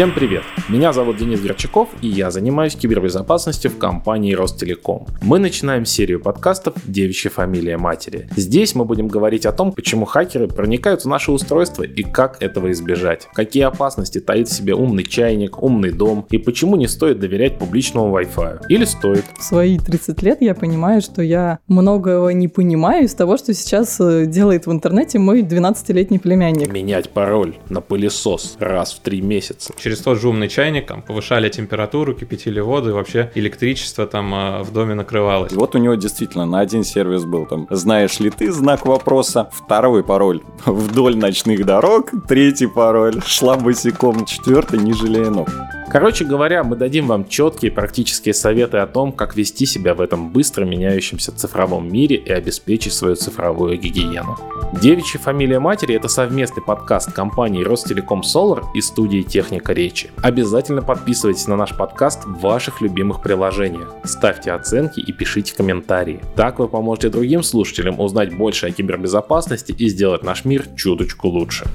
Всем привет! Меня зовут Денис Горчаков, и я занимаюсь кибербезопасностью в компании Ростелеком. Мы начинаем серию подкастов «Девичья фамилия матери». Здесь мы будем говорить о том, почему хакеры проникают в наши устройства и как этого избежать. Какие опасности таит в себе умный чайник, умный дом и почему не стоит доверять публичному Wi-Fi. Или стоит. В свои 30 лет я понимаю, что я многого не понимаю из того, что сейчас э, делает в интернете мой 12-летний племянник. Менять пароль на пылесос раз в три месяца через тот же умный чайник там, повышали температуру, кипятили воду, и вообще электричество там э, в доме накрывалось. И вот у него действительно на один сервис был там, знаешь ли ты, знак вопроса, второй пароль. Вдоль ночных дорог, третий пароль. Шла босиком, четвертый не жалея ног. Короче говоря, мы дадим вам четкие практические советы о том, как вести себя в этом быстро меняющемся цифровом мире и обеспечить свою цифровую гигиену. Девичья фамилия матери – это совместный подкаст компании Ростелеком Solar и студии Техника Речи. Обязательно подписывайтесь на наш подкаст в ваших любимых приложениях, ставьте оценки и пишите комментарии. Так вы поможете другим слушателям узнать больше о кибербезопасности и сделать наш мир чуточку лучше.